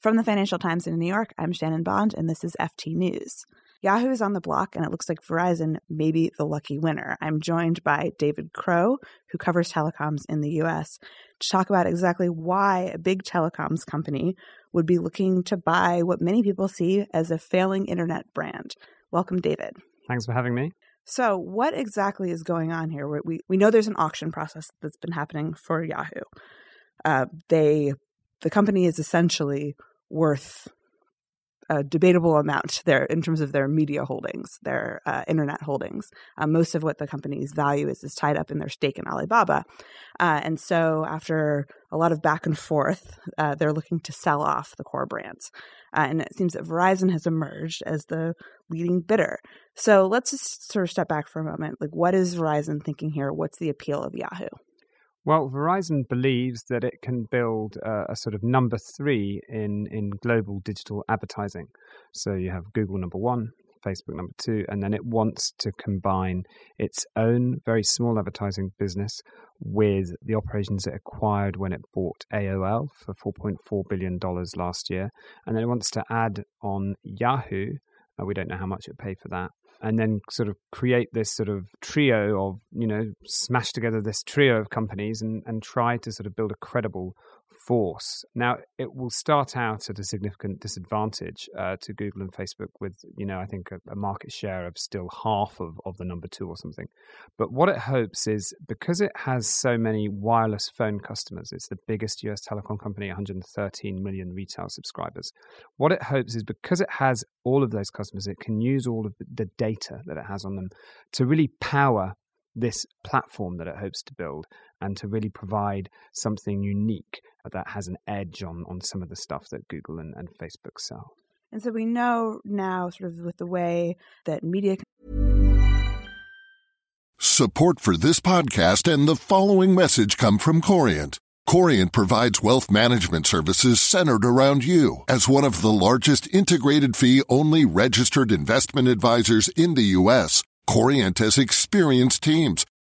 From the Financial Times in New York, I'm Shannon Bond, and this is FT News. Yahoo is on the block, and it looks like Verizon may be the lucky winner. I'm joined by David Crow, who covers telecoms in the U.S., to talk about exactly why a big telecoms company would be looking to buy what many people see as a failing internet brand. Welcome, David. Thanks for having me. So, what exactly is going on here? We we know there's an auction process that's been happening for Yahoo. Uh, they the company is essentially worth a debatable amount there in terms of their media holdings, their uh, internet holdings. Uh, most of what the company's value is is tied up in their stake in Alibaba, uh, and so after a lot of back and forth, uh, they're looking to sell off the core brands. Uh, and it seems that Verizon has emerged as the leading bidder. So let's just sort of step back for a moment. Like, what is Verizon thinking here? What's the appeal of Yahoo? Well, Verizon believes that it can build a, a, sort of number three in, in global digital advertising. So you have Google number one, Facebook number two, and then it wants to combine its own very small advertising business with the operations it acquired when it bought AOL for $4.4 billion last year. And then it wants to add on Yahoo. Uh, we don't know how much it paid for that and then sort of create this sort of trio of you know smash together this trio of companies and and try to sort of build a credible force. Now, it will start out at a significant disadvantage uh, to Google and Facebook with, you know, I think a, a, market share of still half of, of the number two or something. But what it hopes is because it has so many wireless phone customers, it's the biggest US telecom company, 113 million retail subscribers. What it hopes is because it has all of those customers, it can use all of the data that it has on them to really power this platform that it hopes to build and to really provide something unique that has an edge on, on some of the stuff that Google and, and Facebook sell. And so we know now, sort of with the way that media. Support for this podcast and the following message come from Corient. Corient provides wealth management services centered around you. As one of the largest integrated fee only registered investment advisors in the U.S., Corient has experienced teams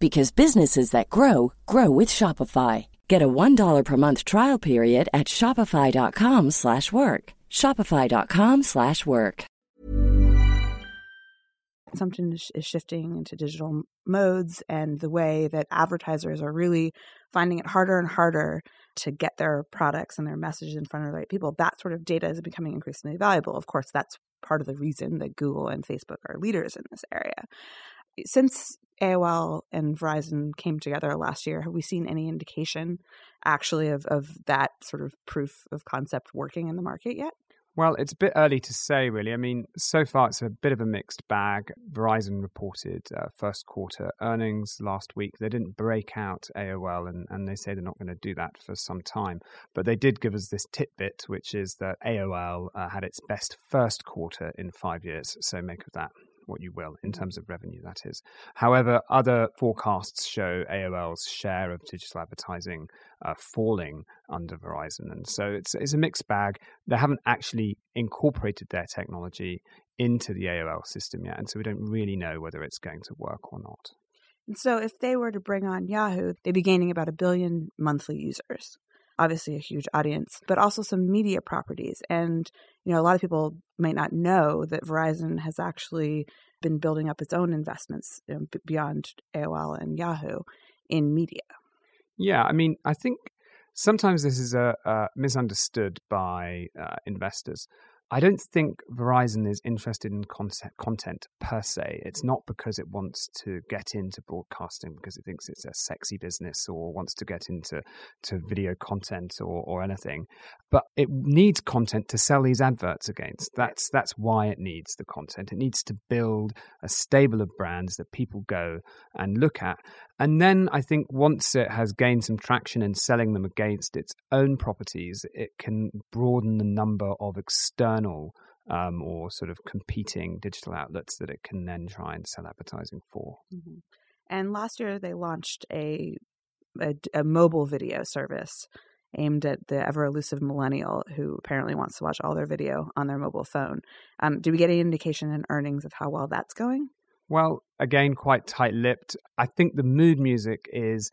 because businesses that grow grow with Shopify. Get a $1 per month trial period at Shopify.com slash work. Shopify.com slash work. Consumption is shifting into digital modes and the way that advertisers are really finding it harder and harder to get their products and their messages in front of the right people. That sort of data is becoming increasingly valuable. Of course, that's part of the reason that Google and Facebook are leaders in this area. Since AOL and Verizon came together last year, have we seen any indication actually of, of that sort of proof of concept working in the market yet? Well, it's a bit early to say, really. I mean, so far it's a bit of a mixed bag. Verizon reported uh, first quarter earnings last week. They didn't break out AOL, and, and they say they're not going to do that for some time. But they did give us this tidbit, which is that AOL uh, had its best first quarter in five years. So make of that what you will in terms of revenue, that is. However, other forecasts show AOL's share of digital advertising uh, falling under Verizon. And so it's, it's a mixed bag. They haven't actually incorporated their technology into the AOL system yet. And so we don't really know whether it's going to work or not. And so if they were to bring on Yahoo, they'd be gaining about a billion monthly users obviously a huge audience, but also some media properties. And, you know, a lot of people might not know that Verizon has actually been building up its own investments you know, beyond AOL and Yahoo in media. Yeah, I mean, I think sometimes this is a, uh, misunderstood by uh, investors. I don't think Verizon is interested in concept, content per se. It's not because it wants to get into broadcasting because it thinks it's a sexy business or wants to get into to video content or, or anything. But it needs content to sell these adverts against. That's that's why it needs the content. It needs to build a stable of brands that people go and look at. And then I think once it has gained some traction in selling them against its own properties, it can broaden the number of external um, or sort of competing digital outlets that it can then try and sell advertising for. Mm-hmm. And last year they launched a, a, a mobile video service aimed at the ever elusive millennial who apparently wants to watch all their video on their mobile phone. Um, do we get any indication in earnings of how well that's going? Well, again, quite tight lipped. I think the mood music is.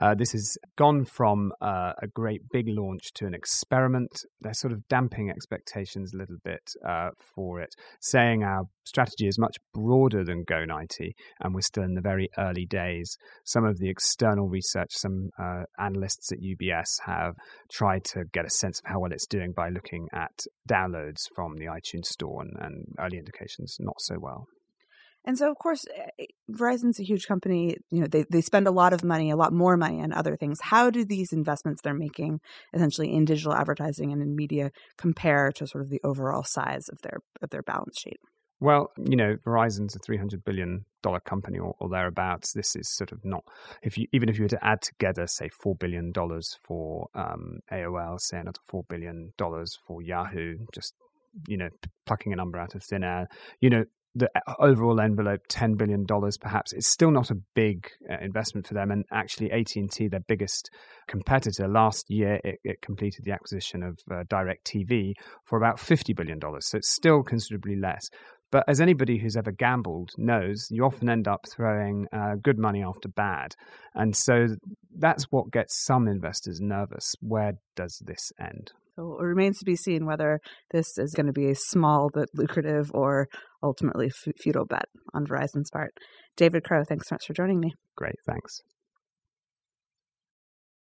Uh, this has gone from uh, a great big launch to an experiment. They're sort of damping expectations a little bit uh, for it, saying our strategy is much broader than Go90, and we're still in the very early days. Some of the external research, some uh, analysts at UBS have tried to get a sense of how well it's doing by looking at downloads from the iTunes Store, and, and early indications not so well. And so, of course, eh, Verizon's a huge company. You know, they, they spend a lot of money, a lot more money on other things. How do these investments they're making, essentially in digital advertising and in media, compare to sort of the overall size of their of their balance sheet? Well, you know, Verizon's a three hundred billion dollar company or, or, thereabouts. This is sort of not if you even if you were to add together, say, four billion dollars for um, AOL, say another four billion dollars for Yahoo, just you know, plucking a number out of thin air. You know, the overall envelope, ten billion dollars, perhaps it's still not a big uh, investment for them. And actually, AT and T, their biggest competitor, last year it, it completed the acquisition of uh, DirecTV for about fifty billion dollars. So it's still considerably less. But as anybody who's ever gambled knows, you often end up throwing uh, good money after bad. And so that's what gets some investors nervous. Where does this end? So it remains to be seen whether this is going to be a small but lucrative or ultimately futile bet on Verizon's part. David Crow, thanks so much for joining me. Great, thanks.